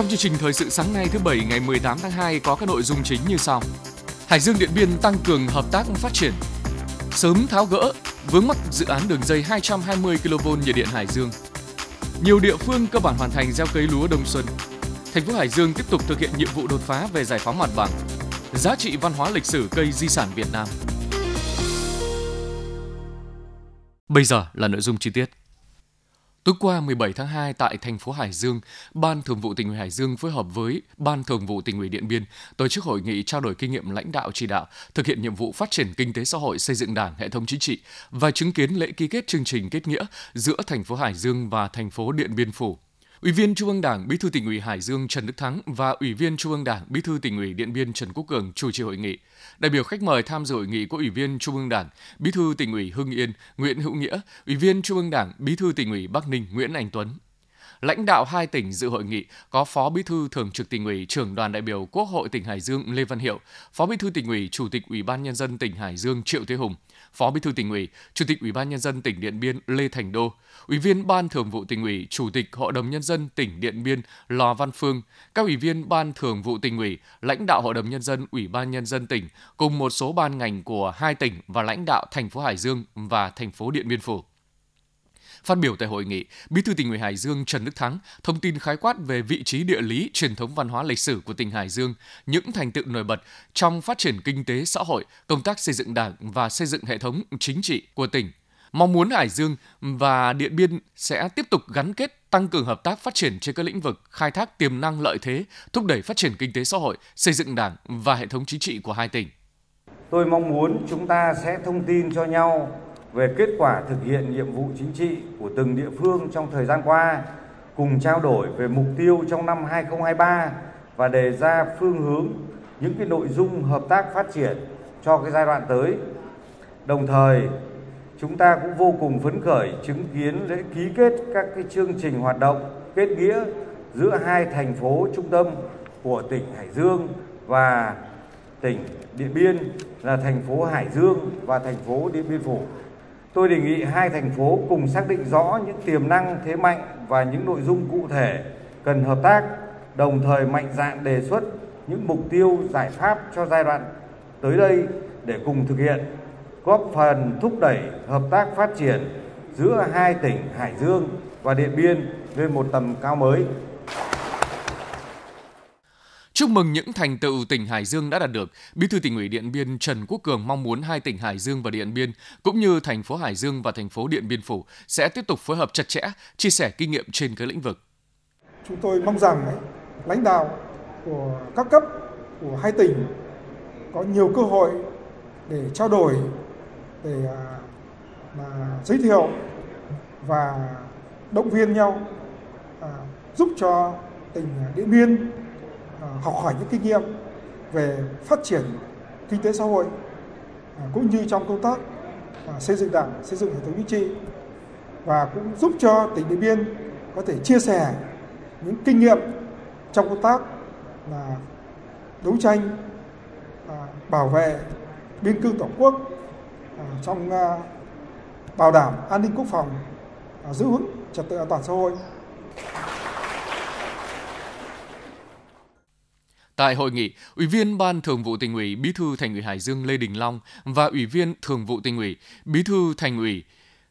Trong chương trình thời sự sáng nay thứ Bảy ngày 18 tháng 2 có các nội dung chính như sau. Hải Dương Điện Biên tăng cường hợp tác phát triển. Sớm tháo gỡ, vướng mắc dự án đường dây 220 kV nhiệt điện Hải Dương. Nhiều địa phương cơ bản hoàn thành gieo cấy lúa đông xuân. Thành phố Hải Dương tiếp tục thực hiện nhiệm vụ đột phá về giải phóng mặt bằng. Giá trị văn hóa lịch sử cây di sản Việt Nam. Bây giờ là nội dung chi tiết. Tối qua 17 tháng 2 tại thành phố Hải Dương, Ban Thường vụ tỉnh ủy Hải Dương phối hợp với Ban Thường vụ tỉnh ủy Điện Biên tổ chức hội nghị trao đổi kinh nghiệm lãnh đạo chỉ đạo thực hiện nhiệm vụ phát triển kinh tế xã hội, xây dựng Đảng, hệ thống chính trị và chứng kiến lễ ký kết chương trình kết nghĩa giữa thành phố Hải Dương và thành phố Điện Biên Phủ. Ủy viên Trung ương Đảng, Bí thư tỉnh ủy Hải Dương Trần Đức Thắng và Ủy viên Trung ương Đảng, Bí thư tỉnh ủy Điện Biên Trần Quốc Cường chủ trì hội nghị. Đại biểu khách mời tham dự hội nghị có Ủy viên Trung ương Đảng, Bí thư tỉnh ủy Hưng Yên Nguyễn Hữu Nghĩa, Ủy viên Trung ương Đảng, Bí thư tỉnh ủy Bắc Ninh Nguyễn Anh Tuấn. Lãnh đạo hai tỉnh dự hội nghị có Phó Bí thư Thường trực tỉnh ủy, trưởng đoàn đại biểu Quốc hội tỉnh Hải Dương Lê Văn Hiệu, Phó Bí thư tỉnh ủy, Chủ tịch Ủy ban nhân dân tỉnh Hải Dương Triệu Thế Hùng, Phó Bí thư tỉnh ủy, Chủ tịch Ủy ban nhân dân tỉnh Điện Biên Lê Thành Đô, Ủy viên Ban Thường vụ tỉnh ủy, Chủ tịch Hội đồng nhân dân tỉnh Điện Biên Lò Văn Phương, các ủy viên Ban Thường vụ tỉnh ủy, lãnh đạo Hội đồng nhân dân, Ủy ban nhân dân tỉnh cùng một số ban ngành của hai tỉnh và lãnh đạo thành phố Hải Dương và thành phố Điện Biên Phủ. Phát biểu tại hội nghị, Bí thư tỉnh ủy Hải Dương Trần Đức Thắng thông tin khái quát về vị trí địa lý, truyền thống văn hóa lịch sử của tỉnh Hải Dương, những thành tựu nổi bật trong phát triển kinh tế xã hội, công tác xây dựng Đảng và xây dựng hệ thống chính trị của tỉnh. Mong muốn Hải Dương và Điện Biên sẽ tiếp tục gắn kết tăng cường hợp tác phát triển trên các lĩnh vực khai thác tiềm năng lợi thế, thúc đẩy phát triển kinh tế xã hội, xây dựng Đảng và hệ thống chính trị của hai tỉnh. Tôi mong muốn chúng ta sẽ thông tin cho nhau về kết quả thực hiện nhiệm vụ chính trị của từng địa phương trong thời gian qua, cùng trao đổi về mục tiêu trong năm 2023 và đề ra phương hướng những cái nội dung hợp tác phát triển cho cái giai đoạn tới. Đồng thời, chúng ta cũng vô cùng phấn khởi chứng kiến lễ ký kết các cái chương trình hoạt động kết nghĩa giữa hai thành phố trung tâm của tỉnh Hải Dương và tỉnh Điện Biên là thành phố Hải Dương và thành phố Điện Biên Phủ. Tôi đề nghị hai thành phố cùng xác định rõ những tiềm năng, thế mạnh và những nội dung cụ thể cần hợp tác, đồng thời mạnh dạn đề xuất những mục tiêu, giải pháp cho giai đoạn tới đây để cùng thực hiện, góp phần thúc đẩy hợp tác phát triển giữa hai tỉnh Hải Dương và Điện Biên lên một tầm cao mới. Chúc mừng những thành tựu tỉnh Hải Dương đã đạt được, Bí thư tỉnh ủy Điện Biên Trần Quốc Cường mong muốn hai tỉnh Hải Dương và Điện Biên cũng như thành phố Hải Dương và thành phố Điện Biên Phủ sẽ tiếp tục phối hợp chặt chẽ, chia sẻ kinh nghiệm trên các lĩnh vực. Chúng tôi mong rằng lãnh đạo của các cấp của hai tỉnh có nhiều cơ hội để trao đổi, để à, mà giới thiệu và động viên nhau, à, giúp cho tỉnh Điện Biên học hỏi những kinh nghiệm về phát triển kinh tế xã hội à, cũng như trong công tác à, xây dựng đảng, xây dựng hệ thống chính trị. Và cũng giúp cho tỉnh Điện Biên có thể chia sẻ những kinh nghiệm trong công tác là đấu tranh à, bảo vệ biên cương tổ quốc trong bảo đảm an ninh quốc phòng giữ vững trật tự an toàn xã hội. Tại hội nghị, Ủy viên Ban Thường vụ Tỉnh ủy, Bí thư Thành ủy Hải Dương Lê Đình Long và Ủy viên Thường vụ Tỉnh ủy, Bí thư Thành ủy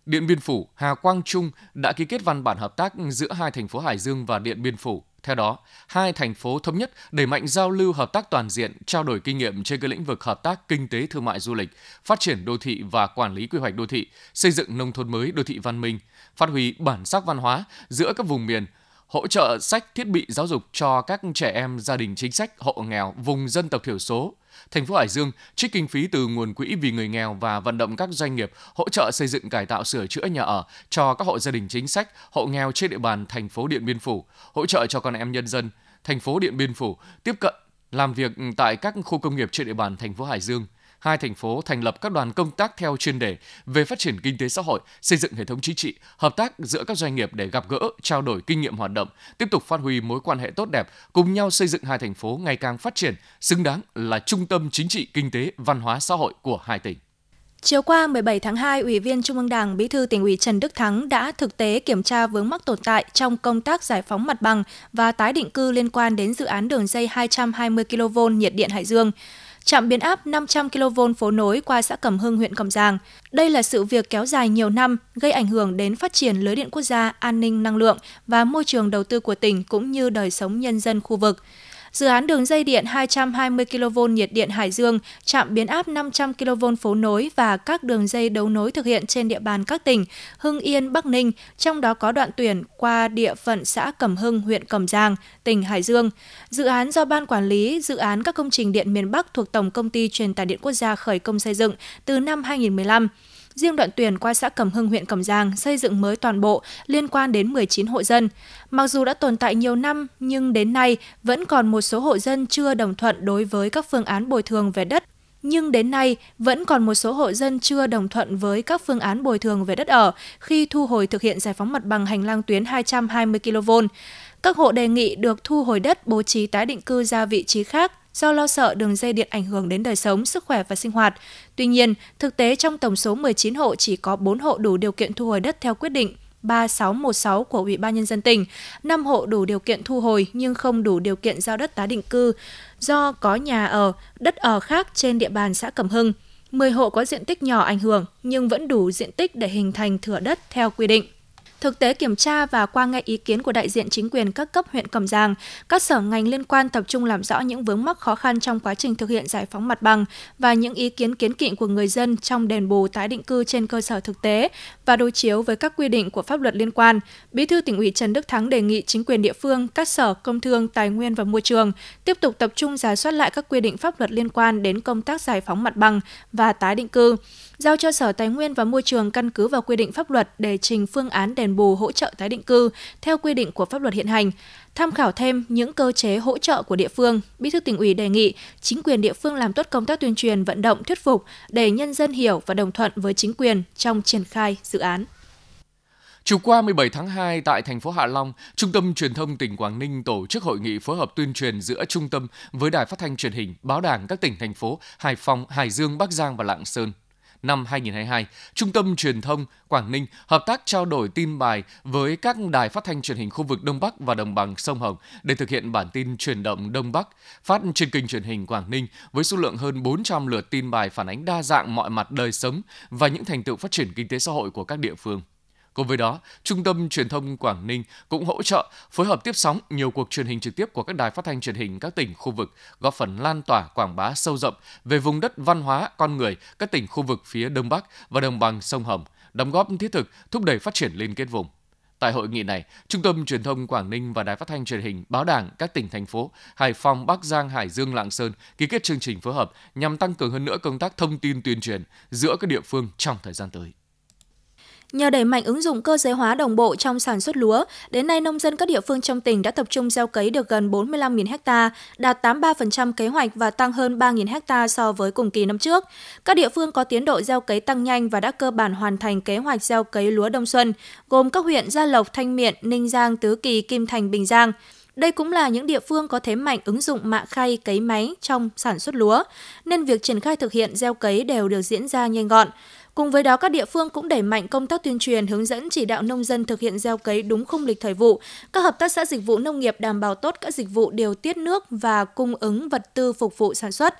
Điện Biên Phủ Hà Quang Trung đã ký kết văn bản hợp tác giữa hai thành phố Hải Dương và Điện Biên Phủ. Theo đó, hai thành phố thống nhất đẩy mạnh giao lưu hợp tác toàn diện, trao đổi kinh nghiệm trên các lĩnh vực hợp tác kinh tế thương mại du lịch, phát triển đô thị và quản lý quy hoạch đô thị, xây dựng nông thôn mới đô thị văn minh, phát huy bản sắc văn hóa giữa các vùng miền, hỗ trợ sách thiết bị giáo dục cho các trẻ em gia đình chính sách hộ nghèo vùng dân tộc thiểu số. Thành phố Hải Dương trích kinh phí từ nguồn quỹ vì người nghèo và vận động các doanh nghiệp hỗ trợ xây dựng cải tạo sửa chữa nhà ở cho các hộ gia đình chính sách, hộ nghèo trên địa bàn thành phố Điện Biên Phủ, hỗ trợ cho con em nhân dân thành phố Điện Biên Phủ tiếp cận làm việc tại các khu công nghiệp trên địa bàn thành phố Hải Dương – hai thành phố thành lập các đoàn công tác theo chuyên đề về phát triển kinh tế xã hội, xây dựng hệ thống chính trị, hợp tác giữa các doanh nghiệp để gặp gỡ, trao đổi kinh nghiệm hoạt động, tiếp tục phát huy mối quan hệ tốt đẹp, cùng nhau xây dựng hai thành phố ngày càng phát triển, xứng đáng là trung tâm chính trị, kinh tế, văn hóa xã hội của hai tỉnh. Chiều qua 17 tháng 2, Ủy viên Trung ương Đảng Bí thư tỉnh ủy Trần Đức Thắng đã thực tế kiểm tra vướng mắc tồn tại trong công tác giải phóng mặt bằng và tái định cư liên quan đến dự án đường dây 220 kV nhiệt điện Hải Dương trạm biến áp 500 kV phố nối qua xã Cẩm Hưng, huyện Cẩm Giàng. Đây là sự việc kéo dài nhiều năm, gây ảnh hưởng đến phát triển lưới điện quốc gia, an ninh năng lượng và môi trường đầu tư của tỉnh cũng như đời sống nhân dân khu vực. Dự án đường dây điện 220 kV nhiệt điện Hải Dương, trạm biến áp 500 kV phố nối và các đường dây đấu nối thực hiện trên địa bàn các tỉnh Hưng Yên, Bắc Ninh, trong đó có đoạn tuyển qua địa phận xã Cẩm Hưng, huyện Cẩm Giang, tỉnh Hải Dương. Dự án do Ban Quản lý Dự án các công trình điện miền Bắc thuộc Tổng Công ty Truyền tải điện quốc gia khởi công xây dựng từ năm 2015. Riêng đoạn tuyển qua xã Cẩm Hưng, huyện Cẩm Giang xây dựng mới toàn bộ liên quan đến 19 hộ dân. Mặc dù đã tồn tại nhiều năm nhưng đến nay vẫn còn một số hộ dân chưa đồng thuận đối với các phương án bồi thường về đất nhưng đến nay vẫn còn một số hộ dân chưa đồng thuận với các phương án bồi thường về đất ở khi thu hồi thực hiện giải phóng mặt bằng hành lang tuyến 220 kV. Các hộ đề nghị được thu hồi đất bố trí tái định cư ra vị trí khác do lo sợ đường dây điện ảnh hưởng đến đời sống, sức khỏe và sinh hoạt. Tuy nhiên, thực tế trong tổng số 19 hộ chỉ có 4 hộ đủ điều kiện thu hồi đất theo quyết định 3616 của Ủy ban nhân dân tỉnh, 5 hộ đủ điều kiện thu hồi nhưng không đủ điều kiện giao đất tái định cư do có nhà ở, đất ở khác trên địa bàn xã Cẩm Hưng. 10 hộ có diện tích nhỏ ảnh hưởng nhưng vẫn đủ diện tích để hình thành thửa đất theo quy định. Thực tế kiểm tra và qua nghe ý kiến của đại diện chính quyền các cấp huyện Cẩm Giang, các sở ngành liên quan tập trung làm rõ những vướng mắc khó khăn trong quá trình thực hiện giải phóng mặt bằng và những ý kiến kiến kỵ của người dân trong đền bù tái định cư trên cơ sở thực tế và đối chiếu với các quy định của pháp luật liên quan. Bí thư tỉnh ủy Trần Đức Thắng đề nghị chính quyền địa phương, các sở công thương, tài nguyên và môi trường tiếp tục tập trung giả soát lại các quy định pháp luật liên quan đến công tác giải phóng mặt bằng và tái định cư giao cho Sở Tài nguyên và Môi trường căn cứ vào quy định pháp luật để trình phương án đền bù hỗ trợ tái định cư theo quy định của pháp luật hiện hành. Tham khảo thêm những cơ chế hỗ trợ của địa phương, Bí thư tỉnh ủy đề nghị chính quyền địa phương làm tốt công tác tuyên truyền vận động thuyết phục để nhân dân hiểu và đồng thuận với chính quyền trong triển khai dự án. Chiều qua 17 tháng 2 tại thành phố Hạ Long, Trung tâm Truyền thông tỉnh Quảng Ninh tổ chức hội nghị phối hợp tuyên truyền giữa trung tâm với Đài Phát thanh Truyền hình, Báo Đảng các tỉnh thành phố Hải Phòng, Hải Dương, Bắc Giang và Lạng Sơn năm 2022, Trung tâm Truyền thông Quảng Ninh hợp tác trao đổi tin bài với các đài phát thanh truyền hình khu vực Đông Bắc và đồng bằng sông Hồng để thực hiện bản tin truyền động Đông Bắc phát trên kênh truyền hình Quảng Ninh với số lượng hơn 400 lượt tin bài phản ánh đa dạng mọi mặt đời sống và những thành tựu phát triển kinh tế xã hội của các địa phương. Cùng với đó, Trung tâm Truyền thông Quảng Ninh cũng hỗ trợ phối hợp tiếp sóng nhiều cuộc truyền hình trực tiếp của các đài phát thanh truyền hình các tỉnh khu vực, góp phần lan tỏa quảng bá sâu rộng về vùng đất văn hóa, con người các tỉnh khu vực phía Đông Bắc và đồng bằng sông Hồng, đóng góp thiết thực thúc đẩy phát triển liên kết vùng. Tại hội nghị này, Trung tâm Truyền thông Quảng Ninh và Đài Phát thanh Truyền hình Báo Đảng các tỉnh thành phố Hải Phòng, Bắc Giang, Hải Dương, Lạng Sơn ký kết chương trình phối hợp nhằm tăng cường hơn nữa công tác thông tin tuyên truyền giữa các địa phương trong thời gian tới. Nhờ đẩy mạnh ứng dụng cơ giới hóa đồng bộ trong sản xuất lúa, đến nay nông dân các địa phương trong tỉnh đã tập trung gieo cấy được gần 45.000 ha, đạt 83% kế hoạch và tăng hơn 3.000 ha so với cùng kỳ năm trước. Các địa phương có tiến độ gieo cấy tăng nhanh và đã cơ bản hoàn thành kế hoạch gieo cấy lúa đông xuân, gồm các huyện Gia Lộc, Thanh Miện, Ninh Giang, Tứ Kỳ, Kim Thành, Bình Giang. Đây cũng là những địa phương có thế mạnh ứng dụng mạ khay cấy máy trong sản xuất lúa, nên việc triển khai thực hiện gieo cấy đều được diễn ra nhanh gọn. Cùng với đó, các địa phương cũng đẩy mạnh công tác tuyên truyền, hướng dẫn chỉ đạo nông dân thực hiện gieo cấy đúng khung lịch thời vụ. Các hợp tác xã dịch vụ nông nghiệp đảm bảo tốt các dịch vụ điều tiết nước và cung ứng vật tư phục vụ sản xuất.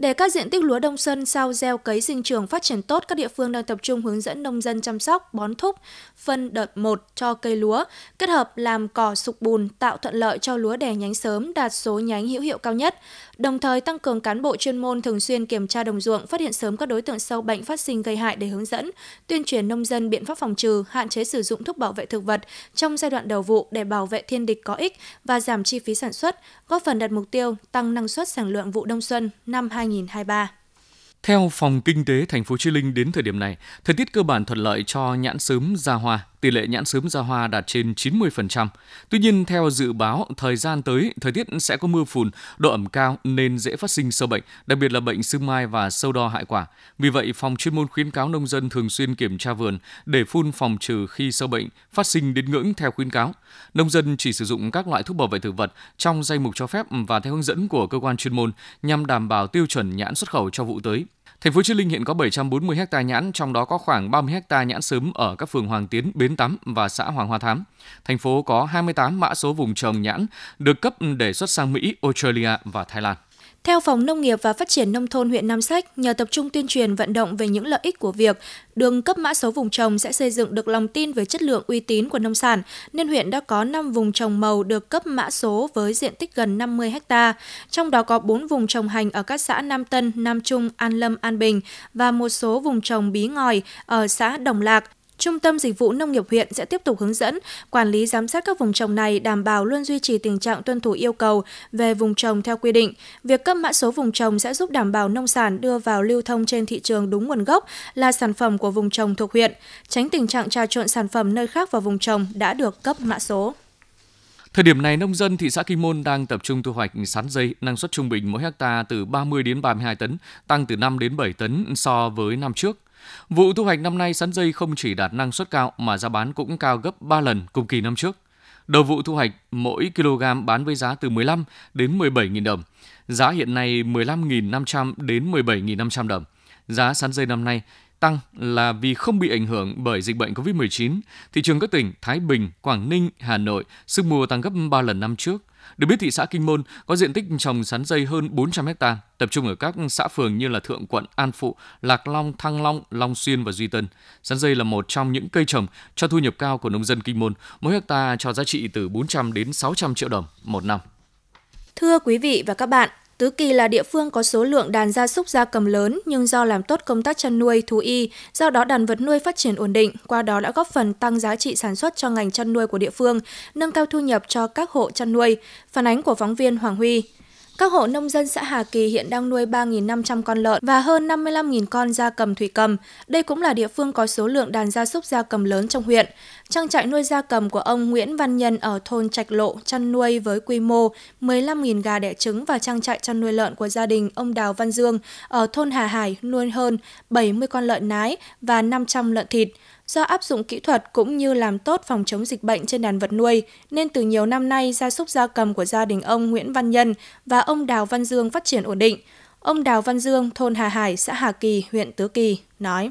Để các diện tích lúa đông xuân sau gieo cấy sinh trưởng phát triển tốt, các địa phương đang tập trung hướng dẫn nông dân chăm sóc, bón thúc, phân đợt 1 cho cây lúa, kết hợp làm cỏ sục bùn tạo thuận lợi cho lúa đẻ nhánh sớm đạt số nhánh hữu hiệu cao nhất. Đồng thời tăng cường cán bộ chuyên môn thường xuyên kiểm tra đồng ruộng, phát hiện sớm các đối tượng sâu bệnh phát sinh gây hại để hướng dẫn, tuyên truyền nông dân biện pháp phòng trừ, hạn chế sử dụng thuốc bảo vệ thực vật trong giai đoạn đầu vụ để bảo vệ thiên địch có ích và giảm chi phí sản xuất, góp phần đạt mục tiêu tăng năng suất sản lượng vụ đông xuân năm 2023. Theo Phòng Kinh tế thành phố Chí Linh đến thời điểm này, thời tiết cơ bản thuận lợi cho nhãn sớm ra hoa, tỷ lệ nhãn sớm ra hoa đạt trên 90%. Tuy nhiên, theo dự báo, thời gian tới, thời tiết sẽ có mưa phùn, độ ẩm cao nên dễ phát sinh sâu bệnh, đặc biệt là bệnh sương mai và sâu đo hại quả. Vì vậy, phòng chuyên môn khuyến cáo nông dân thường xuyên kiểm tra vườn để phun phòng trừ khi sâu bệnh phát sinh đến ngưỡng theo khuyến cáo. Nông dân chỉ sử dụng các loại thuốc bảo vệ thực vật trong danh mục cho phép và theo hướng dẫn của cơ quan chuyên môn nhằm đảm bảo tiêu chuẩn nhãn xuất khẩu cho vụ tới. Thành phố Chí Linh hiện có 740 ha nhãn, trong đó có khoảng 30 ha nhãn sớm ở các phường Hoàng Tiến, Bến Tắm và xã Hoàng Hoa Thám. Thành phố có 28 mã số vùng trồng nhãn được cấp để xuất sang Mỹ, Australia và Thái Lan. Theo Phòng Nông nghiệp và Phát triển Nông thôn huyện Nam Sách, nhờ tập trung tuyên truyền vận động về những lợi ích của việc đường cấp mã số vùng trồng sẽ xây dựng được lòng tin về chất lượng uy tín của nông sản, nên huyện đã có 5 vùng trồng màu được cấp mã số với diện tích gần 50 ha. Trong đó có 4 vùng trồng hành ở các xã Nam Tân, Nam Trung, An Lâm, An Bình và một số vùng trồng bí ngòi ở xã Đồng Lạc, Trung tâm Dịch vụ Nông nghiệp huyện sẽ tiếp tục hướng dẫn, quản lý giám sát các vùng trồng này đảm bảo luôn duy trì tình trạng tuân thủ yêu cầu về vùng trồng theo quy định. Việc cấp mã số vùng trồng sẽ giúp đảm bảo nông sản đưa vào lưu thông trên thị trường đúng nguồn gốc là sản phẩm của vùng trồng thuộc huyện, tránh tình trạng trà trộn sản phẩm nơi khác vào vùng trồng đã được cấp mã số. Thời điểm này, nông dân thị xã Kinh Môn đang tập trung thu hoạch sắn dây, năng suất trung bình mỗi hecta từ 30 đến 32 tấn, tăng từ 5 đến 7 tấn so với năm trước. Vụ thu hoạch năm nay sắn dây không chỉ đạt năng suất cao mà giá bán cũng cao gấp 3 lần cùng kỳ năm trước. Đầu vụ thu hoạch, mỗi kg bán với giá từ 15 đến 17.000 đồng. Giá hiện nay 15.500 đến 17.500 đồng. Giá sắn dây năm nay tăng là vì không bị ảnh hưởng bởi dịch bệnh COVID-19. Thị trường các tỉnh Thái Bình, Quảng Ninh, Hà Nội sức mua tăng gấp 3 lần năm trước. Được biết thị xã Kinh Môn có diện tích trồng sắn dây hơn 400 ha, tập trung ở các xã phường như là Thượng Quận, An Phụ, Lạc Long, Thăng Long, Long Xuyên và Duy Tân. Sắn dây là một trong những cây trồng cho thu nhập cao của nông dân Kinh Môn, mỗi hecta cho giá trị từ 400 đến 600 triệu đồng một năm. Thưa quý vị và các bạn, Tứ Kỳ là địa phương có số lượng đàn gia súc gia cầm lớn nhưng do làm tốt công tác chăn nuôi, thú y, do đó đàn vật nuôi phát triển ổn định, qua đó đã góp phần tăng giá trị sản xuất cho ngành chăn nuôi của địa phương, nâng cao thu nhập cho các hộ chăn nuôi. Phản ánh của phóng viên Hoàng Huy. Các hộ nông dân xã Hà Kỳ hiện đang nuôi 3.500 con lợn và hơn 55.000 con gia cầm thủy cầm. Đây cũng là địa phương có số lượng đàn gia súc gia cầm lớn trong huyện. Trang trại nuôi gia cầm của ông Nguyễn Văn Nhân ở thôn Trạch Lộ, chăn nuôi với quy mô 15.000 gà đẻ trứng và trang trại chăn nuôi lợn của gia đình ông Đào Văn Dương ở thôn Hà Hải nuôi hơn 70 con lợn nái và 500 lợn thịt. Do áp dụng kỹ thuật cũng như làm tốt phòng chống dịch bệnh trên đàn vật nuôi, nên từ nhiều năm nay gia súc gia cầm của gia đình ông Nguyễn Văn Nhân và ông Đào Văn Dương phát triển ổn định. Ông Đào Văn Dương, thôn Hà Hải, xã Hà Kỳ, huyện Tứ Kỳ, nói.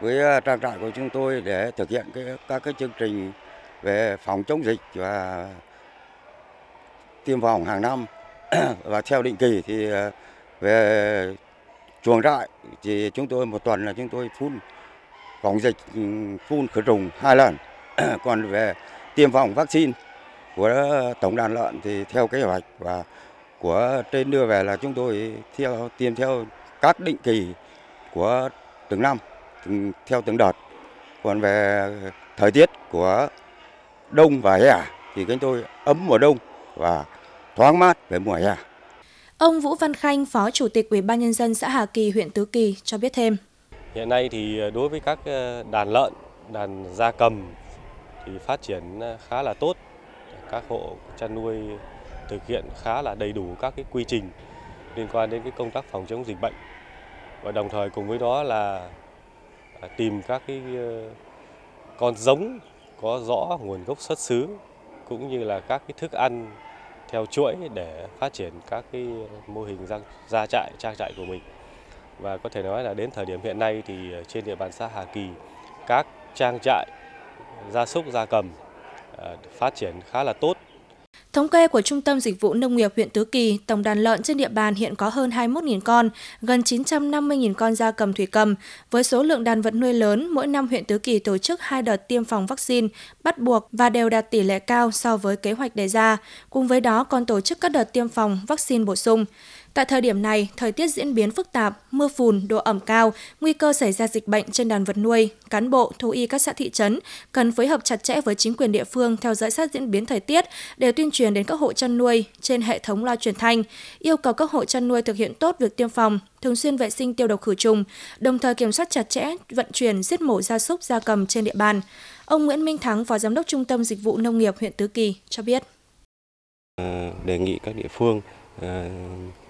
Với à, trang trại của chúng tôi để thực hiện cái, các cái chương trình về phòng chống dịch và tiêm phòng hàng năm và theo định kỳ thì à, về chuồng trại thì chúng tôi một tuần là chúng tôi phun phòng dịch ừ, phun khử trùng hai lần. Còn về tiêm phòng vaccine của tổng đàn lợn thì theo kế hoạch và của trên đưa về là chúng tôi theo tiêm theo các định kỳ của từng năm theo từng đợt. Còn về thời tiết của đông và hè thì chúng tôi ấm mùa đông và thoáng mát về mùa hè. Ông Vũ Văn Khanh, Phó Chủ tịch Ủy ban nhân dân xã Hà Kỳ, huyện Tứ Kỳ cho biết thêm. Hiện nay thì ờ, đối với các ờ, đàn lợn, đàn gia cầm thì phát triển ờ, khá là tốt. Các hộ chăn nuôi thực hiện khá là đầy đủ các cái quy trình liên quan đến cái công tác phòng chống dịch bệnh. Và đồng thời cùng với đó là à, tìm các cái con giống có rõ nguồn gốc xuất xứ cũng như là các cái thức ăn theo chuỗi để phát triển các cái mô hình gia trại, trang trại của mình. Và có thể nói là đến thời điểm hiện nay thì ờ, trên địa bàn xã Hà Kỳ, các trang trại gia súc gia cầm ờ, phát triển khá là tốt. Thống kê của Trung tâm Dịch vụ Nông nghiệp huyện Tứ Kỳ, tổng đàn lợn trên địa bàn hiện có hơn 21.000 con, gần 950.000 con gia cầm thủy cầm. Với số lượng đàn vật nuôi lớn, mỗi năm huyện Tứ Kỳ tổ chức hai đợt tiêm phòng vaccine, bắt buộc và đều đạt tỷ lệ cao so với kế hoạch đề ra. Cùng với đó còn tổ chức các đợt tiêm phòng vaccine bổ sung. Tại thời điểm này, thời tiết diễn biến phức tạp, mưa phùn, độ ẩm cao, nguy cơ xảy ra dịch bệnh trên đàn vật nuôi, cán bộ, thú y các xã thị trấn cần phối hợp chặt chẽ với chính quyền địa phương theo dõi sát diễn biến thời tiết để tuyên truyền đến các hộ chăn nuôi trên hệ thống loa truyền thanh, yêu cầu các hộ chăn nuôi thực hiện tốt việc tiêm phòng, thường xuyên vệ sinh tiêu độc khử trùng, đồng thời kiểm soát chặt chẽ vận chuyển giết mổ gia súc gia cầm trên địa bàn. Ông Nguyễn Minh Thắng, Phó Giám đốc Trung tâm Dịch vụ Nông nghiệp huyện Tứ Kỳ cho biết. Đề nghị các địa phương ờ,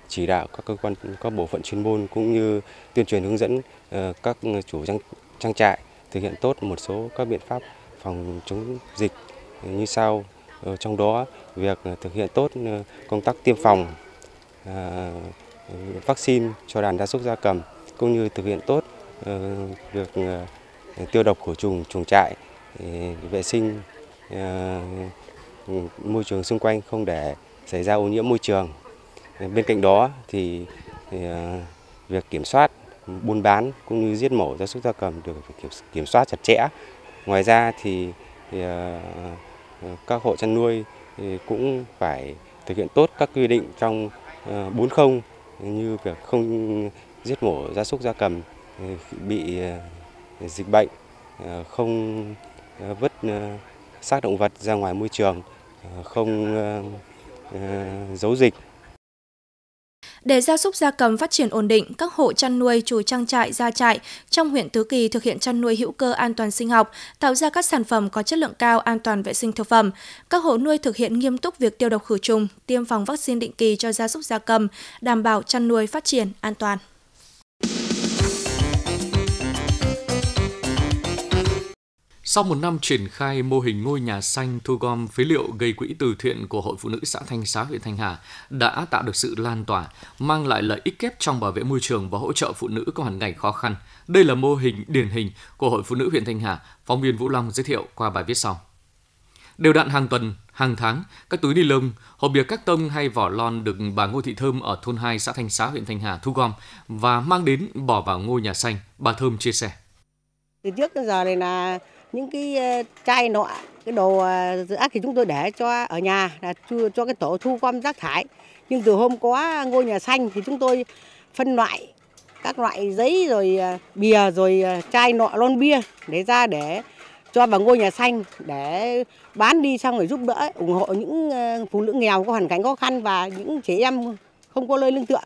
chỉ đạo các cơ quan các bộ phận chuyên môn cũng như tuyên truyền hướng dẫn ờ, các chủ trang, trang trại thực hiện tốt một số các biện pháp phòng chống dịch như sau ờ, trong đó việc thực hiện tốt ờ, công tác tiêm phòng vaccine cho đàn gia súc gia cầm cũng như thực hiện tốt việc tiêu độc khử trùng chuồng trại, vệ sinh môi trường xung quanh không để xảy ra ô nhiễm môi trường. Bên cạnh đó thì, thì à, việc kiểm soát buôn bán cũng như giết mổ gia súc gia cầm được kiểm soát chặt chẽ. Ngoài ra thì, thì à, à, các hộ chăn nuôi cũng phải thực hiện tốt các quy định trong 40 như việc không giết mổ gia súc gia cầm bị dịch bệnh, không vứt xác động vật ra ngoài môi trường, không giấu dịch để gia súc gia cầm phát triển ổn định, các hộ chăn nuôi, chủ trang trại, gia trại trong huyện Tứ Kỳ thực hiện chăn nuôi hữu cơ an toàn sinh học, tạo ra các sản phẩm có chất lượng cao, an toàn vệ sinh thực phẩm. Các hộ nuôi thực hiện nghiêm túc việc tiêu độc khử trùng, tiêm phòng vaccine định kỳ cho gia súc gia cầm, đảm bảo chăn nuôi phát triển an toàn. Sau một năm triển khai mô hình ngôi nhà xanh thu gom phế liệu gây quỹ từ thiện của Hội Phụ nữ xã Thanh Xá, huyện Thanh Hà đã tạo được sự lan tỏa, mang lại lợi ích kép trong bảo vệ môi trường và hỗ trợ phụ nữ có hoàn cảnh khó khăn. Đây là mô hình điển hình của Hội Phụ nữ huyện Thanh Hà, phóng viên Vũ Long giới thiệu qua bài viết sau. Đều đặn hàng tuần, hàng tháng, các túi ni lông, hộp bìa các tông hay vỏ lon được bà Ngô Thị Thơm ở thôn 2 xã Thanh Xá, huyện Thanh Hà thu gom và mang đến bỏ vào ngôi nhà xanh. Bà Thơm chia sẻ. Từ trước đến giờ này là những cái ờ, chai nọ, cái đồ ờ, rác thì chúng tôi để cho ở nhà là cho cái tổ thu gom rác thải nhưng từ hôm có ngôi nhà xanh thì chúng tôi phân loại các loại giấy rồi ờ, bìa rồi chai nọ, lon bia để ra để cho vào ngôi nhà xanh để bán đi xong rồi giúp đỡ, ủng hộ những phụ nữ nghèo có hoàn cảnh khó khăn và những trẻ em không có nơi lương tựa.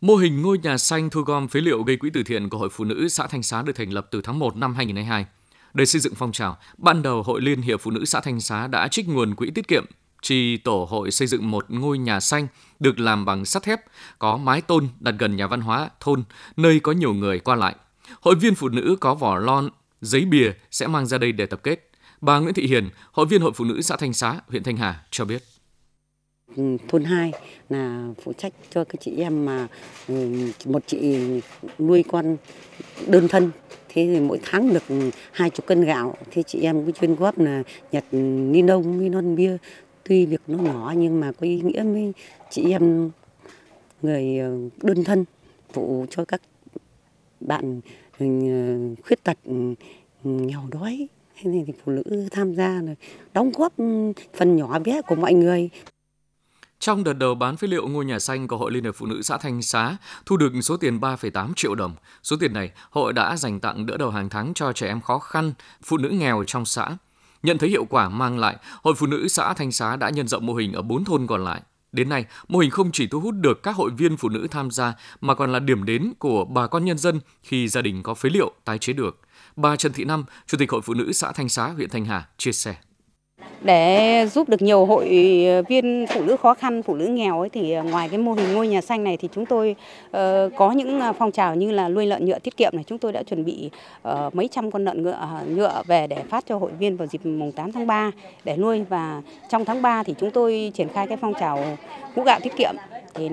Mô hình ngôi nhà xanh thu gom phế liệu gây quỹ từ thiện của Hội Phụ nữ xã Thanh Xá được thành lập từ tháng 1 năm 2022. Để xây dựng phong trào, ban đầu Hội Liên hiệp Phụ nữ xã Thanh Xá đã trích nguồn quỹ tiết kiệm chi tổ hội xây dựng một ngôi nhà xanh được làm bằng sắt thép, có mái tôn đặt gần nhà văn hóa thôn, nơi có nhiều người qua lại. Hội viên phụ nữ có vỏ lon, giấy bìa sẽ mang ra đây để tập kết. Bà Nguyễn Thị Hiền, hội viên Hội Phụ nữ xã Thanh Xá, huyện Thanh Hà cho biết. Ừ, thôn 2 là phụ trách cho các chị em mà ừ, một chị nuôi con đơn thân thế thì mỗi tháng được hai chục cân gạo. Thế chị em cứ chuyên góp là nhặt ni lông ni lon bia. Tuy việc nó nhỏ nhưng mà có ý nghĩa với chị em người ờ, đơn thân, phụ cho các bạn ờ, khuyết tật ừ, ừ, nghèo đói. Thế nên thì phụ nữ tham gia đóng góp ừ, phần nhỏ bé của mọi người trong đợt đầu bán phế liệu ngôi nhà xanh của Hội Liên hiệp Phụ nữ xã Thanh Xá thu được số tiền 3,8 triệu đồng. Số tiền này, hội đã dành tặng đỡ đầu hàng tháng cho trẻ em khó khăn, phụ nữ nghèo trong xã. Nhận thấy hiệu quả mang lại, Hội Phụ nữ xã Thanh Xá đã nhân rộng mô hình ở 4 thôn còn lại. Đến nay, mô hình không chỉ thu hút được các hội viên phụ nữ tham gia mà còn là điểm đến của bà con nhân dân khi gia đình có phế liệu tái chế được. Bà Trần Thị Năm, Chủ tịch Hội Phụ nữ xã Thanh Xá, huyện Thanh Hà chia sẻ để giúp được nhiều hội viên phụ nữ khó khăn, phụ nữ nghèo ấy thì ờ, ngoài cái mô hình ngôi nhà xanh này thì chúng tôi uh, có những ờ, phong trào như là nuôi lợn nhựa tiết kiệm này, chúng tôi đã chuẩn bị uh, mấy trăm con lợn nhựa nhựa về để phát cho hội viên vào dịp mùng 8 tháng 3 để nuôi. Và trong tháng 3 thì chúng tôi triển khai cái phong trào hũ gạo tiết kiệm. Thì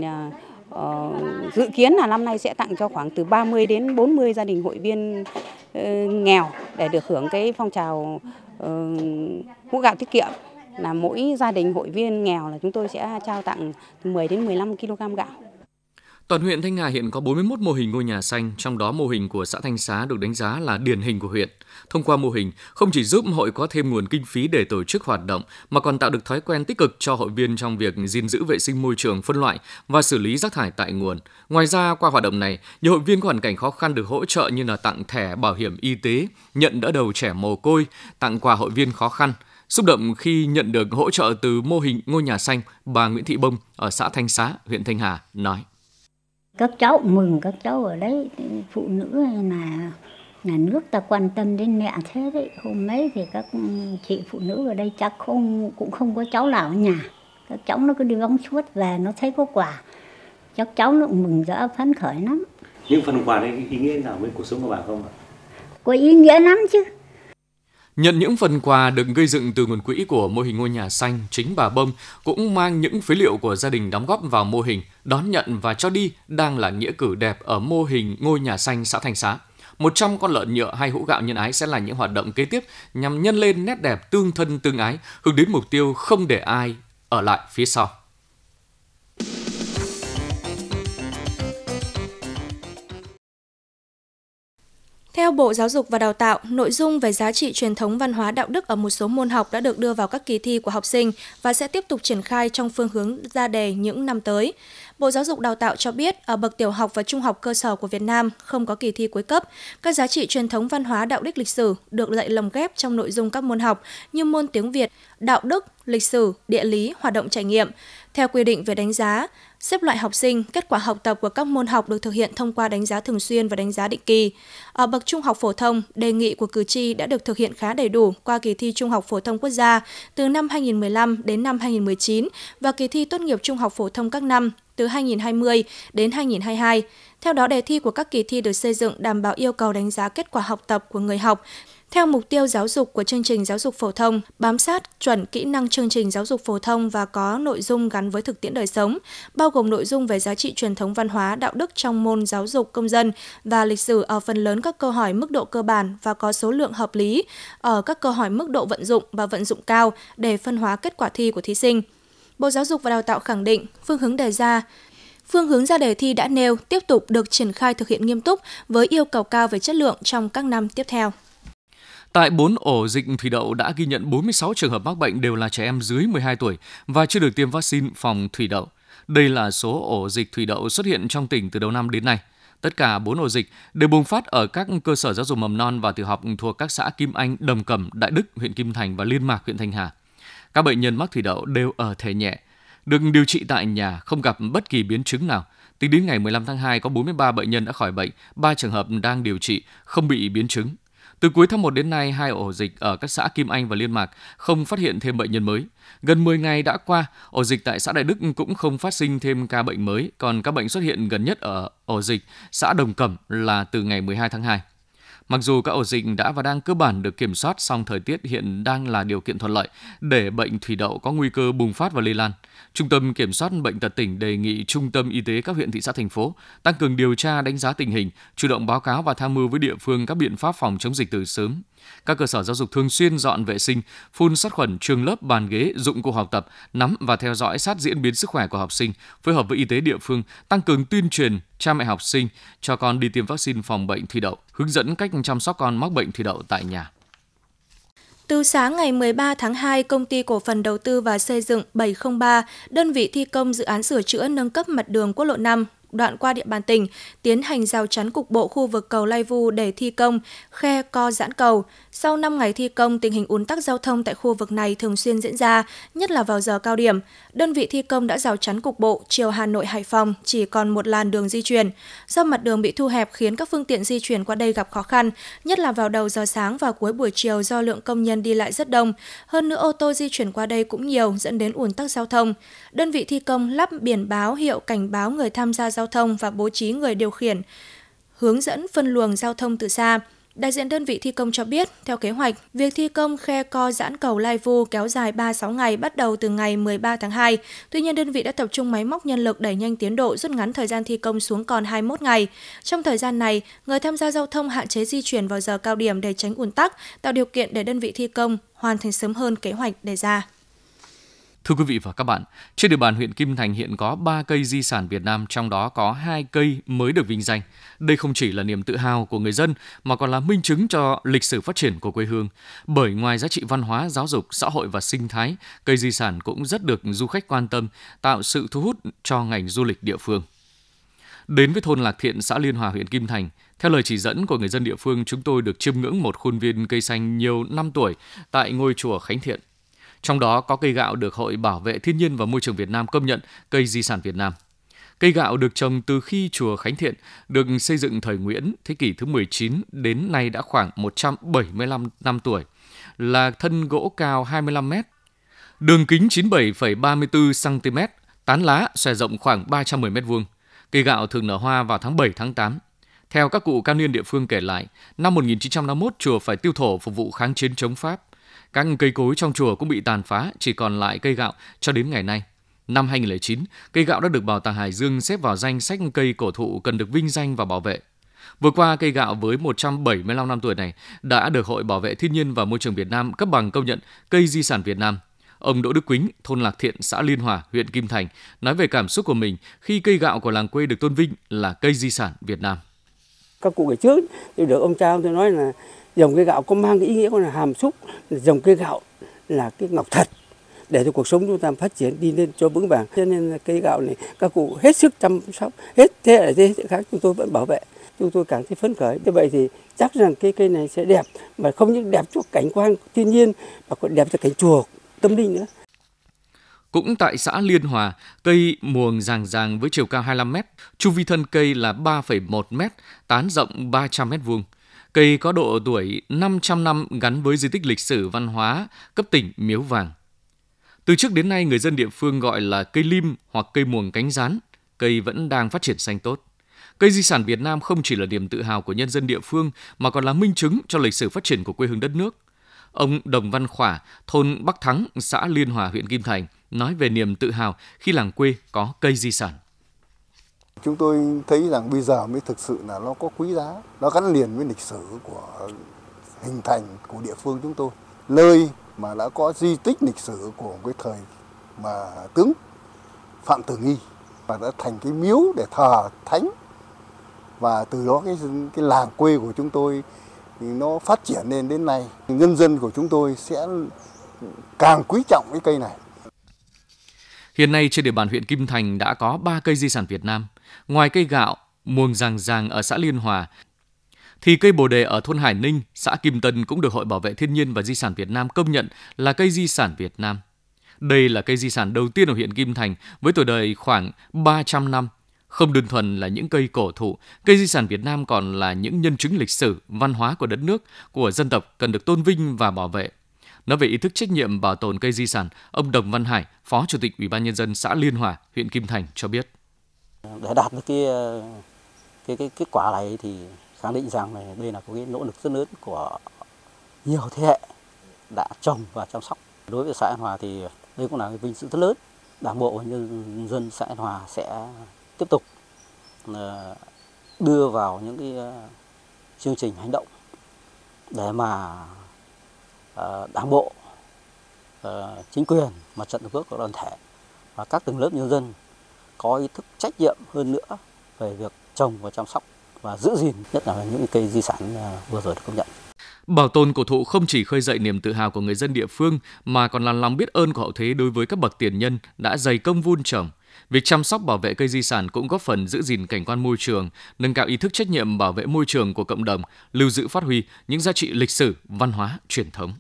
uh, dự kiến là năm nay sẽ tặng cho khoảng từ 30 đến 40 gia đình hội viên uh, nghèo để được hưởng cái phong trào hũ gạo tiết kiệm là mỗi gia đình hội viên nghèo là chúng tôi sẽ trao tặng 10 đến 15 kg gạo. Toàn huyện Thanh Hà hiện có 41 mô hình ngôi nhà xanh, trong đó mô hình của xã Thanh Xá được đánh giá là điển hình của huyện. Thông qua mô hình, không chỉ giúp hội có thêm nguồn kinh phí để tổ chức hoạt động, mà còn tạo được thói quen tích cực cho hội viên trong việc gìn giữ vệ sinh môi trường, phân loại và xử lý rác thải tại nguồn. Ngoài ra, qua hoạt động này, nhiều hội viên có hoàn cảnh khó khăn được hỗ trợ như là tặng thẻ bảo hiểm y tế, nhận đỡ đầu trẻ mồ côi, tặng quà hội viên khó khăn. Xúc động khi nhận được hỗ trợ từ mô hình ngôi nhà xanh, bà Nguyễn Thị Bông ở xã Thanh Xá, huyện Thanh Hà nói các cháu mừng các cháu ở đấy. Phụ nữ là nhà nước ta quan tâm đến mẹ thế đấy. Hôm mấy thì các chị phụ nữ ở đây chắc không cũng không có cháu nào ở nhà. Các cháu nó cứ đi vắng suốt về nó thấy có quà. Chắc cháu nó cũng mừng rỡ phấn khởi lắm. Những phần quà này ý nghĩa nào với cuộc sống của bạn không ạ? Có ý nghĩa lắm chứ Nhận những phần quà được gây dựng từ nguồn quỹ của mô hình ngôi nhà xanh, chính bà Bông cũng mang những phế liệu của gia đình đóng góp vào mô hình, đón nhận và cho đi đang là nghĩa cử đẹp ở mô hình ngôi nhà xanh xã Thanh Xá. 100 con lợn nhựa hay hũ gạo nhân ái sẽ là những hoạt động kế tiếp nhằm nhân lên nét đẹp tương thân tương ái, hướng đến mục tiêu không để ai ở lại phía sau. Theo Bộ Giáo dục và Đào tạo, nội dung về giá trị truyền thống văn hóa đạo đức ở một số môn học đã được đưa vào các kỳ thi của học sinh và sẽ tiếp tục triển khai trong phương hướng ra đề những năm tới. Bộ Giáo dục Đào tạo cho biết, ở bậc tiểu học và trung học cơ sở của Việt Nam không có kỳ thi cuối cấp. Các giá trị truyền thống văn hóa đạo đức lịch sử được dạy lồng ghép trong nội dung các môn học như môn tiếng Việt, đạo đức, lịch sử, địa lý, hoạt động trải nghiệm. Theo quy định về đánh giá, xếp loại học sinh, kết quả học tập của các môn học được thực hiện thông qua đánh giá thường xuyên và đánh giá định kỳ. Ở bậc trung học phổ thông, đề nghị của cử tri đã được thực hiện khá đầy đủ qua kỳ thi Trung học phổ thông quốc gia từ năm 2015 đến năm 2019 và kỳ thi tốt nghiệp trung học phổ thông các năm từ 2020 đến 2022. Theo đó, đề thi của các kỳ thi được xây dựng đảm bảo yêu cầu đánh giá kết quả học tập của người học, theo mục tiêu giáo dục của chương trình giáo dục phổ thông, bám sát chuẩn kỹ năng chương trình giáo dục phổ thông và có nội dung gắn với thực tiễn đời sống, bao gồm nội dung về giá trị truyền thống văn hóa, đạo đức trong môn giáo dục công dân và lịch sử ở phần lớn các câu hỏi mức độ cơ bản và có số lượng hợp lý ở các câu hỏi mức độ vận dụng và vận dụng cao để phân hóa kết quả thi của thí sinh. Bộ Giáo dục và Đào tạo khẳng định phương hướng đề ra Phương hướng ra đề thi đã nêu tiếp tục được triển khai thực hiện nghiêm túc với yêu cầu cao về chất lượng trong các năm tiếp theo. Tại 4 ổ dịch thủy đậu đã ghi nhận 46 trường hợp mắc bệnh đều là trẻ em dưới 12 tuổi và chưa được tiêm vaccine phòng thủy đậu. Đây là số ổ dịch thủy đậu xuất hiện trong tỉnh từ đầu năm đến nay. Tất cả 4 ổ dịch đều bùng phát ở các cơ sở giáo dục mầm non và tiểu học thuộc các xã Kim Anh, Đầm Cẩm, Đại Đức, huyện Kim Thành và Liên Mạc, huyện Thanh Hà. Các bệnh nhân mắc thủy đậu đều ở thể nhẹ, được điều trị tại nhà, không gặp bất kỳ biến chứng nào. Tính đến ngày 15 tháng 2 có 43 bệnh nhân đã khỏi bệnh, 3 trường hợp đang điều trị, không bị biến chứng. Từ cuối tháng 1 đến nay, hai ổ dịch ở các xã Kim Anh và Liên Mạc không phát hiện thêm bệnh nhân mới. Gần 10 ngày đã qua, ổ dịch tại xã Đại Đức cũng không phát sinh thêm ca bệnh mới, còn các bệnh xuất hiện gần nhất ở ổ dịch xã Đồng Cẩm là từ ngày 12 tháng 2. Mặc dù các ổ dịch đã và đang cơ bản được kiểm soát, song thời tiết hiện đang là điều kiện thuận lợi để bệnh thủy đậu có nguy cơ bùng phát và lây lan. Trung tâm Kiểm soát Bệnh tật tỉnh đề nghị Trung tâm Y tế các huyện thị xã thành phố tăng cường điều tra đánh giá tình hình, chủ động báo cáo và tham mưu với địa phương các biện pháp phòng chống dịch từ sớm. Các cơ sở giáo dục thường xuyên dọn vệ sinh, phun sát khuẩn trường lớp, bàn ghế, dụng cụ học tập, nắm và theo dõi sát diễn biến sức khỏe của học sinh, phối hợp với y tế địa phương tăng cường tuyên truyền cha mẹ học sinh cho con đi tiêm vaccine phòng bệnh thủy đậu, hướng dẫn cách chăm sóc con mắc bệnh thủy đậu tại nhà. Từ sáng ngày 13 tháng 2, công ty cổ phần đầu tư và xây dựng 703, đơn vị thi công dự án sửa chữa nâng cấp mặt đường quốc lộ 5 đoạn qua địa bàn tỉnh, tiến hành rào chắn cục bộ khu vực cầu Lai Vu để thi công, khe co giãn cầu. Sau 5 ngày thi công, tình hình ùn tắc giao thông tại khu vực này thường xuyên diễn ra, nhất là vào giờ cao điểm. Đơn vị thi công đã rào chắn cục bộ, chiều Hà Nội Hải Phòng chỉ còn một làn đường di chuyển. Do mặt đường bị thu hẹp khiến các phương tiện di chuyển qua đây gặp khó khăn, nhất là vào đầu giờ sáng và cuối buổi chiều do lượng công nhân đi lại rất đông. Hơn nữa ô tô di chuyển qua đây cũng nhiều dẫn đến ùn tắc giao thông. Đơn vị thi công lắp biển báo hiệu cảnh báo người tham gia giao giao thông và bố trí người điều khiển, hướng dẫn phân luồng giao thông từ xa. Đại diện đơn vị thi công cho biết, theo kế hoạch, việc thi công khe co giãn cầu Lai Vu kéo dài 36 ngày bắt đầu từ ngày 13 tháng 2. Tuy nhiên, đơn vị đã tập trung máy móc nhân lực đẩy nhanh tiến độ rút ngắn thời gian thi công xuống còn 21 ngày. Trong thời gian này, người tham gia giao thông hạn chế di chuyển vào giờ cao điểm để tránh ùn tắc, tạo điều kiện để đơn vị thi công hoàn thành sớm hơn kế hoạch đề ra. Thưa quý vị và các bạn, trên địa bàn huyện Kim Thành hiện có 3 cây di sản Việt Nam, trong đó có 2 cây mới được vinh danh. Đây không chỉ là niềm tự hào của người dân mà còn là minh chứng cho lịch sử phát triển của quê hương. Bởi ngoài giá trị văn hóa, giáo dục, xã hội và sinh thái, cây di sản cũng rất được du khách quan tâm, tạo sự thu hút cho ngành du lịch địa phương. Đến với thôn Lạc Thiện, xã Liên Hòa, huyện Kim Thành, theo lời chỉ dẫn của người dân địa phương, chúng tôi được chiêm ngưỡng một khuôn viên cây xanh nhiều năm tuổi tại ngôi chùa Khánh Thiện. Trong đó có cây gạo được Hội Bảo vệ Thiên nhiên và Môi trường Việt Nam công nhận cây di sản Việt Nam. Cây gạo được trồng từ khi chùa Khánh Thiện được xây dựng thời Nguyễn, thế kỷ thứ 19 đến nay đã khoảng 175 năm tuổi, là thân gỗ cao 25 m, đường kính 97,34 cm, tán lá xòe rộng khoảng 310 m vuông. Cây gạo thường nở hoa vào tháng 7 tháng 8. Theo các cụ cao niên địa phương kể lại, năm 1951 chùa phải tiêu thổ phục vụ kháng chiến chống Pháp. Các cây cối trong chùa cũng bị tàn phá, chỉ còn lại cây gạo cho đến ngày nay. Năm 2009, cây gạo đã được Bảo tàng Hải Dương xếp vào danh sách cây cổ thụ cần được vinh danh và bảo vệ. Vừa qua, cây gạo với 175 năm tuổi này đã được Hội Bảo vệ Thiên nhiên và Môi trường Việt Nam cấp bằng công nhận cây di sản Việt Nam. Ông Đỗ Đức Quýnh, thôn Lạc Thiện, xã Liên Hòa, huyện Kim Thành, nói về cảm xúc của mình khi cây gạo của làng quê được tôn vinh là cây di sản Việt Nam. Các cụ ngày trước thì được ông cha tôi nói là dòng cây gạo có mang cái ý nghĩa là hàm xúc, dòng cây gạo là cái ngọc thật để cho cuộc sống chúng ta phát triển đi lên cho vững vàng. Cho nên cây gạo này các cụ hết sức chăm sóc, hết thế hệ thế hệ khác chúng tôi vẫn bảo vệ. Chúng tôi cảm thấy phấn khởi. Như vậy thì chắc rằng cây cây này sẽ đẹp, mà không những đẹp cho cảnh quan thiên nhiên mà còn đẹp cho cảnh chùa tâm linh nữa. Cũng tại xã Liên Hòa, cây muồng ràng ràng với chiều cao 25 m, chu vi thân cây là 3,1 m, tán rộng 300 m vuông. Cây có độ tuổi 500 năm gắn với di tích lịch sử văn hóa cấp tỉnh Miếu Vàng. Từ trước đến nay, người dân địa phương gọi là cây lim hoặc cây muồng cánh rán. Cây vẫn đang phát triển xanh tốt. Cây di sản Việt Nam không chỉ là niềm tự hào của nhân dân địa phương mà còn là minh chứng cho lịch sử phát triển của quê hương đất nước. Ông Đồng Văn Khỏa, thôn Bắc Thắng, xã Liên Hòa, huyện Kim Thành, nói về niềm tự hào khi làng quê có cây di sản. Chúng tôi thấy rằng bây giờ mới thực sự là nó có quý giá, nó gắn liền với lịch sử của hình thành của địa phương chúng tôi. Nơi mà đã có di tích lịch sử của cái thời mà tướng Phạm Tử Nghi và đã thành cái miếu để thờ thánh. Và từ đó cái cái làng quê của chúng tôi thì nó phát triển lên đến nay. Nhân dân của chúng tôi sẽ càng quý trọng cái cây này. Hiện nay trên địa bàn huyện Kim Thành đã có 3 cây di sản Việt Nam. Ngoài cây gạo, muồng ràng ràng ở xã Liên Hòa, thì cây bồ đề ở thôn Hải Ninh, xã Kim Tân cũng được Hội Bảo vệ Thiên nhiên và Di sản Việt Nam công nhận là cây di sản Việt Nam. Đây là cây di sản đầu tiên ở huyện Kim Thành với tuổi đời khoảng 300 năm. Không đơn thuần là những cây cổ thụ, cây di sản Việt Nam còn là những nhân chứng lịch sử, văn hóa của đất nước, của dân tộc cần được tôn vinh và bảo vệ. Nói về ý thức trách nhiệm bảo tồn cây di sản, ông Đồng Văn Hải, Phó Chủ tịch Ủy ban nhân dân xã Liên Hòa, huyện Kim Thành cho biết. Để đạt được cái cái cái kết quả này thì khẳng định rằng này đây là có cái nỗ lực rất lớn của nhiều thế hệ đã trồng và chăm sóc. Đối với xã An Hòa thì đây cũng là cái vinh dự rất lớn. Đảng bộ và nhân dân xã An Hòa sẽ tiếp tục ờ, đưa vào những cái ờ, chương trình hành động để mà Ờ, đảng bộ, ờ, chính quyền, mặt trận tổ quốc các đoàn thể và các tầng lớp nhân dân có ý thức trách nhiệm hơn nữa về việc trồng và chăm sóc và giữ gìn nhất là những cây di sản ờ, vừa rồi được công nhận. Bảo tồn cổ thụ không chỉ khơi dậy niềm tự hào của người dân địa phương mà còn là lòng biết ơn của hậu thế đối với các bậc tiền nhân đã dày công vun trồng. Việc chăm sóc bảo vệ cây di sản cũng góp phần giữ gìn cảnh quan môi trường, nâng cao ý thức trách nhiệm bảo vệ môi trường của cộng đồng, lưu giữ phát huy những giá trị lịch sử, văn hóa, truyền thống.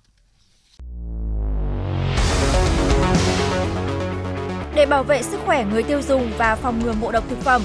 Để bảo vệ sức khỏe người tiêu dùng và phòng ngừa ngộ độc thực phẩm.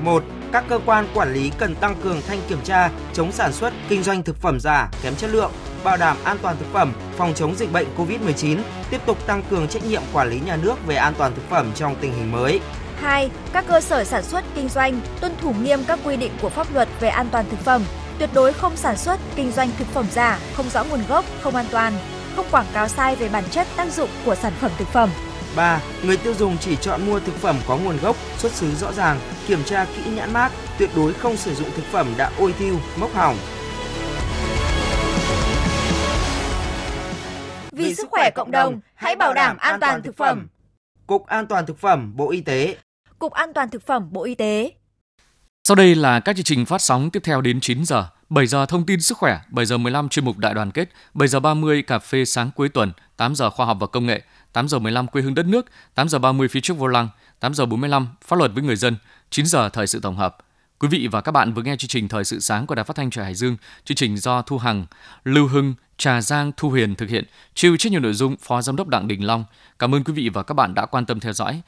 1 các cơ quan quản lý cần tăng cường thanh kiểm tra, chống sản xuất, kinh doanh thực phẩm giả, kém chất lượng, bảo đảm an toàn thực phẩm, phòng chống dịch bệnh COVID-19, tiếp tục tăng cường trách nhiệm quản lý nhà nước về an toàn thực phẩm trong tình hình mới. 2. Các cơ sở sản xuất, kinh doanh tuân thủ nghiêm các quy định của pháp luật về an toàn thực phẩm, tuyệt đối không sản xuất, kinh doanh thực phẩm giả, không rõ nguồn gốc, không an toàn, không quảng cáo sai về bản chất tác dụng của sản phẩm thực phẩm. 3. Người tiêu dùng chỉ chọn mua thực phẩm có nguồn gốc, xuất xứ rõ ràng, kiểm tra kỹ nhãn mác, tuyệt đối không sử dụng thực phẩm đã ôi thiêu, mốc hỏng. Vì sức khỏe cộng đồng, hãy bảo đảm an toàn thực phẩm. Cục An toàn thực phẩm Bộ Y tế. Cục An toàn thực phẩm Bộ Y tế. Sau đây là các chương trình phát sóng tiếp theo đến 9 giờ. 7 giờ thông tin sức khỏe, 7 giờ 15 chuyên mục đại đoàn kết, 7 giờ 30 cà phê sáng cuối tuần, 8 giờ khoa học và công nghệ, 8 giờ 15 quê hương đất nước, 8 giờ 30 phía trước vô lăng, 8 giờ 45 pháp luật với người dân, 9 giờ thời sự tổng hợp. Quý vị và các bạn vừa nghe chương trình Thời sự sáng của Đài Phát thanh Truyền Hải Dương, chương trình do Thu Hằng, Lưu Hưng, Trà Giang, Thu Huyền thực hiện, chịu trách nhiệm nội dung Phó Giám đốc Đặng Đình Long. Cảm ơn quý vị và các bạn đã quan tâm theo dõi.